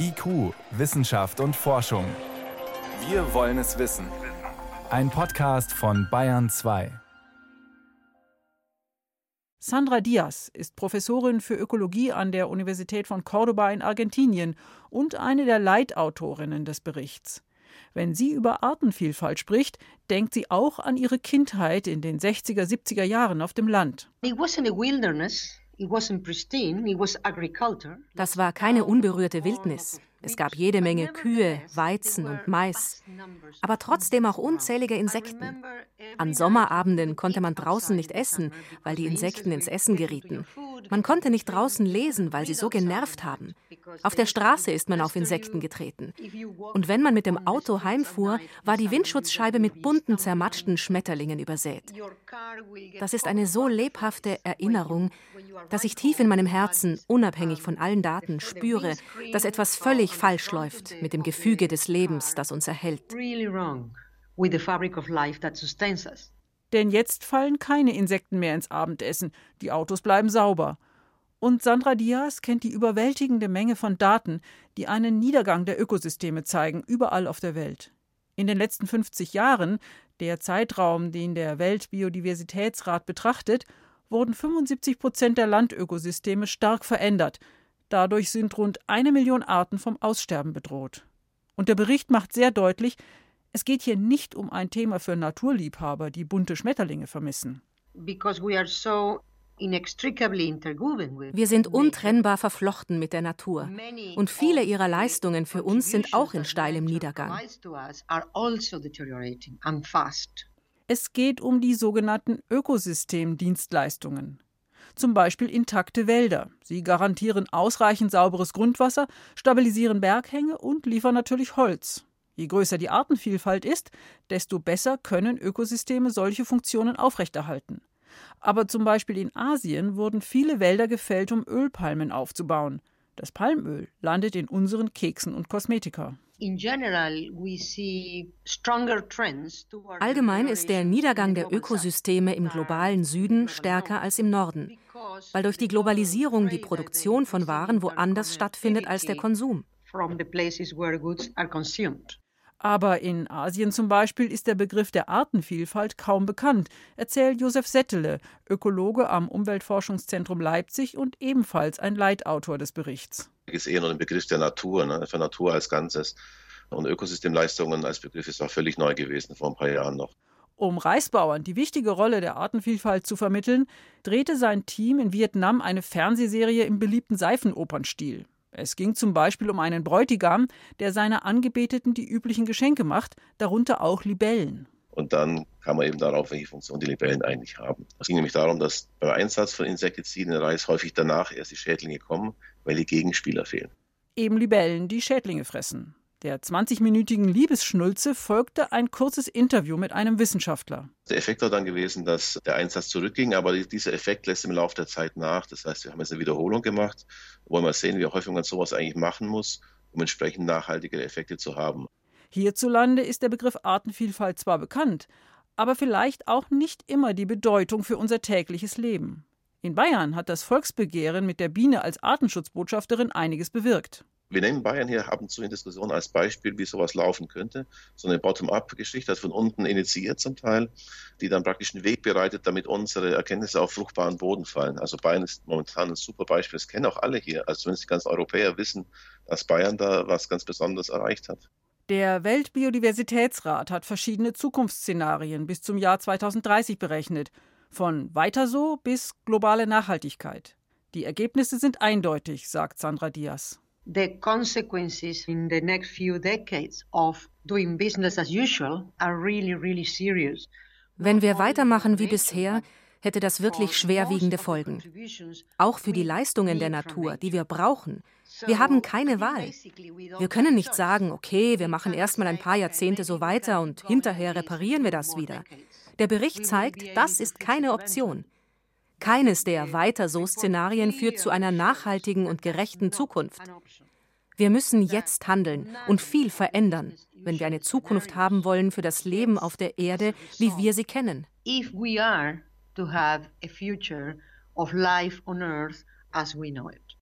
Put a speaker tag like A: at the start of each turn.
A: IQ, Wissenschaft und Forschung. Wir wollen es wissen. Ein Podcast von Bayern 2.
B: Sandra Diaz ist Professorin für Ökologie an der Universität von Córdoba in Argentinien und eine der Leitautorinnen des Berichts. Wenn sie über Artenvielfalt spricht, denkt sie auch an ihre Kindheit in den 60er, 70er Jahren auf dem Land.
C: Das war keine unberührte Wildnis. Es gab jede Menge Kühe, Weizen und Mais, aber trotzdem auch unzählige Insekten. An Sommerabenden konnte man draußen nicht essen, weil die Insekten ins Essen gerieten. Man konnte nicht draußen lesen, weil sie so genervt haben. Auf der Straße ist man auf Insekten getreten. Und wenn man mit dem Auto heimfuhr, war die Windschutzscheibe mit bunten, zermatschten Schmetterlingen übersät. Das ist eine so lebhafte Erinnerung, dass ich tief in meinem Herzen, unabhängig von allen Daten, spüre, dass etwas völlig falsch läuft mit dem Gefüge des Lebens, das uns erhält.
B: Denn jetzt fallen keine Insekten mehr ins Abendessen, die Autos bleiben sauber. Und Sandra Diaz kennt die überwältigende Menge von Daten, die einen Niedergang der Ökosysteme zeigen, überall auf der Welt. In den letzten 50 Jahren, der Zeitraum, den der Weltbiodiversitätsrat betrachtet, wurden 75 Prozent der Landökosysteme stark verändert. Dadurch sind rund eine Million Arten vom Aussterben bedroht. Und der Bericht macht sehr deutlich, es geht hier nicht um ein Thema für Naturliebhaber, die bunte Schmetterlinge vermissen.
C: Wir sind untrennbar verflochten mit der Natur. Und viele ihrer Leistungen für uns sind auch in steilem Niedergang. Also
B: es geht um die sogenannten Ökosystemdienstleistungen. Zum Beispiel intakte Wälder. Sie garantieren ausreichend sauberes Grundwasser, stabilisieren Berghänge und liefern natürlich Holz. Je größer die Artenvielfalt ist, desto besser können Ökosysteme solche Funktionen aufrechterhalten. Aber zum Beispiel in Asien wurden viele Wälder gefällt, um Ölpalmen aufzubauen. Das Palmöl landet in unseren Keksen und Kosmetika.
C: Allgemein ist der Niedergang der Ökosysteme im globalen Süden stärker als im Norden, weil durch die Globalisierung die Produktion von Waren woanders stattfindet als der Konsum.
B: Aber in Asien zum Beispiel ist der Begriff der Artenvielfalt kaum bekannt, erzählt Josef Settele, Ökologe am Umweltforschungszentrum Leipzig und ebenfalls ein Leitautor des Berichts.
D: Es ist eher nur ein Begriff der Natur, ne, für Natur als Ganzes. Und Ökosystemleistungen als Begriff ist auch völlig neu gewesen, vor ein paar Jahren noch.
B: Um Reisbauern die wichtige Rolle der Artenvielfalt zu vermitteln, drehte sein Team in Vietnam eine Fernsehserie im beliebten Seifenopernstil. Es ging zum Beispiel um einen Bräutigam, der seiner Angebeteten die üblichen Geschenke macht, darunter auch Libellen.
D: Und dann kam man eben darauf, welche Funktion die Libellen eigentlich haben. Es ging nämlich darum, dass beim Einsatz von Insektiziden in Reis häufig danach erst die Schädlinge kommen, weil die Gegenspieler fehlen.
B: Eben Libellen, die Schädlinge fressen. Der 20-minütigen Liebesschnulze folgte ein kurzes Interview mit einem Wissenschaftler.
D: Der Effekt war dann gewesen, dass der Einsatz zurückging, aber dieser Effekt lässt im Laufe der Zeit nach. Das heißt, wir haben jetzt eine Wiederholung gemacht, wollen mal sehen, wie häufig man sowas eigentlich machen muss, um entsprechend nachhaltige Effekte zu haben.
B: Hierzulande ist der Begriff Artenvielfalt zwar bekannt, aber vielleicht auch nicht immer die Bedeutung für unser tägliches Leben. In Bayern hat das Volksbegehren mit der Biene als Artenschutzbotschafterin einiges bewirkt.
D: Wir nehmen Bayern hier ab und zu in Diskussion als Beispiel, wie sowas laufen könnte. So eine Bottom-up-Geschichte, also von unten initiiert zum Teil, die dann praktisch einen Weg bereitet, damit unsere Erkenntnisse auf fruchtbaren Boden fallen. Also Bayern ist momentan ein super Beispiel. Das kennen auch alle hier. Also zumindest die ganzen Europäer wissen, dass Bayern da was ganz Besonderes erreicht hat.
B: Der Weltbiodiversitätsrat hat verschiedene Zukunftsszenarien bis zum Jahr 2030 berechnet. Von weiter so bis globale Nachhaltigkeit. Die Ergebnisse sind eindeutig, sagt Sandra Diaz
E: the consequences in the next few decades of doing business as usual are really, really serious.
C: Wenn wir weitermachen wie bisher, hätte das wirklich schwerwiegende Folgen. Auch für die Leistungen der Natur, die wir brauchen. Wir haben keine Wahl. Wir können nicht sagen, okay, wir machen erstmal ein paar Jahrzehnte so weiter und hinterher reparieren wir das wieder. Der Bericht zeigt, das ist keine Option. Keines der weiter so Szenarien führt zu einer nachhaltigen und gerechten Zukunft. Wir müssen jetzt handeln und viel verändern, wenn wir eine Zukunft haben wollen für das Leben auf der Erde, wie wir sie kennen. To have a future of life on earth as we know it.